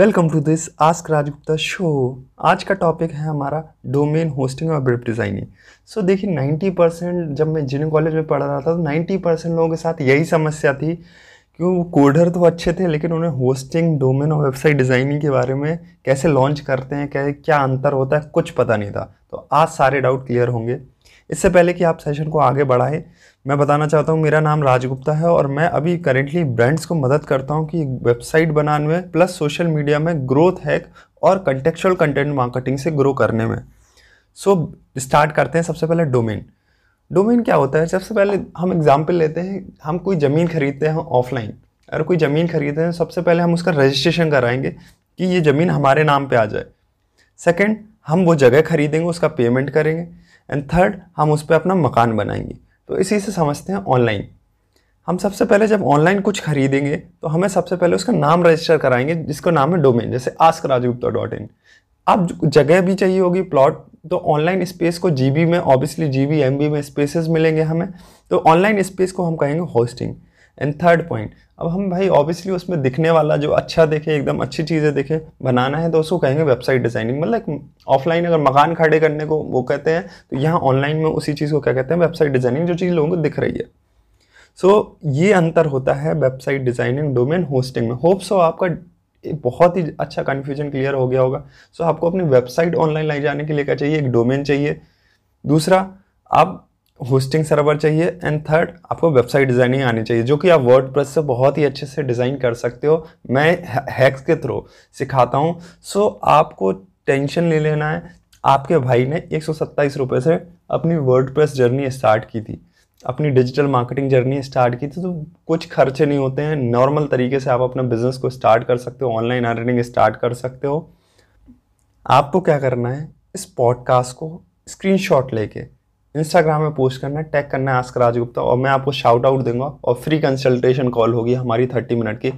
Welcome to this ask Rajgupta show आज का topic है हमारा डोमेन होस्टिंग और वेब डिज़ाइनिंग सो देखिए 90 परसेंट जब मैं इंजीनियरिंग कॉलेज में पढ़ रहा था तो 90 परसेंट लोगों के साथ यही समस्या थी कि वो कोडर तो अच्छे थे, लेकिन उन्हें होस्टिंग डोमेन और वेबसाइट डिज़ाइनिंग के बारे में कैसे लॉन्च करते हैं, क्या क्या अंतर होता है, कुछ पता नहीं था। तो आज सारे डाउट क्लियर होंगे। इससे पहले कि आप सेशन को आगे बढ़ाएँ मैं बताना चाहता हूँ मेरा नाम राजगुप्ता है और मैं अभी करेंटली ब्रांड्स को मदद करता हूँ कि वेबसाइट बनाने में प्लस सोशल मीडिया में ग्रोथ हैक और कंटेक्चुअल कंटेंट मार्केटिंग से ग्रो करने में। सो so, स्टार्ट करते हैं सबसे पहले डोमेन डोमेन क्या होता है? सबसे पहले हम एग्ज़ाम्पल लेते हैं हम कोई ज़मीन खरीदते हैं ऑफलाइन अगर कोई ज़मीन खरीदते हैं सबसे पहले हम उसका रजिस्ट्रेशन कराएँगे कि ये ज़मीन हमारे नाम पे आ जाए। सेकंड हम वो जगह खरीदेंगे, उसका पेमेंट करेंगे एंड थर्ड हम उस पर अपना मकान बनाएँगे। तो इसी से समझते हैं ऑनलाइन हम सबसे पहले जब ऑनलाइन कुछ खरीदेंगे तो हमें सबसे पहले उसका नाम रजिस्टर कराएँगे, जिसका नाम है डोमेन जैसे आस्क राजगुप्ता डॉट इन अब जगह भी चाहिए होगी प्लॉट तो ऑनलाइन स्पेस को जीबी में ऑब्वियसली जीबी एमबी में स्पेसेस मिलेंगे हमें। तो ऑनलाइन स्पेस को हम कहेंगे होस्टिंग एंड थर्ड पॉइंट अब हम भाई ऑब्वियसली उसमें दिखने वाला जो अच्छा देखे एकदम अच्छी चीज़ें देखे बनाना है तो उसको कहेंगे वेबसाइट डिज़ाइनिंग मतलब ऑफलाइन अगर मकान खड़े करने को वो कहते हैं तो यहाँ ऑनलाइन में उसी चीज़ को क्या कहते हैं? वेबसाइट डिज़ाइनिंग जो चीज़ लोगों को दिख रही है। सो so, ये अंतर होता है वेबसाइट डिज़ाइनिंग डोमेन होस्टिंग में। होप सो आपका बहुत ही अच्छा कन्फ्यूज़न क्लियर हो गया होगा। सो so, आपको अपनी वेबसाइट ऑनलाइन लाई जाने के लिए क्या चाहिए? एक डोमेन चाहिए। दूसरा आप होस्टिंग सर्वर चाहिए एंड थर्ड आपको वेबसाइट डिज़ाइनिंग आनी चाहिए, जो कि आप वर्ड से बहुत ही अच्छे से डिज़ाइन कर सकते हो। मैं हैक्स के थ्रू सिखाता हूँ। सो आपको टेंशन ले लेना है। आपके भाई ने एक सौ से अपनी वर्ड जर्नी स्टार्ट की थी। अपनी डिजिटल मार्केटिंग जर्नी स्टार्ट की थी तो कुछ खर्चे नहीं होते हैं। नॉर्मल तरीके से आप अपना बिज़नेस को स्टार्ट कर सकते हो ऑनलाइन अर्निंग स्टार्ट कर सकते हो। आपको क्या करना है? इस पॉडकास्ट को स्क्रीनशॉट लेके इंस्टाग्राम में पोस्ट करना है टैग करना है आस्क राजगुप्ता और मैं आपको शाउट आउट दूँगा और फ्री कंसल्टेशन कॉल होगी हमारी थर्टी मिनट की।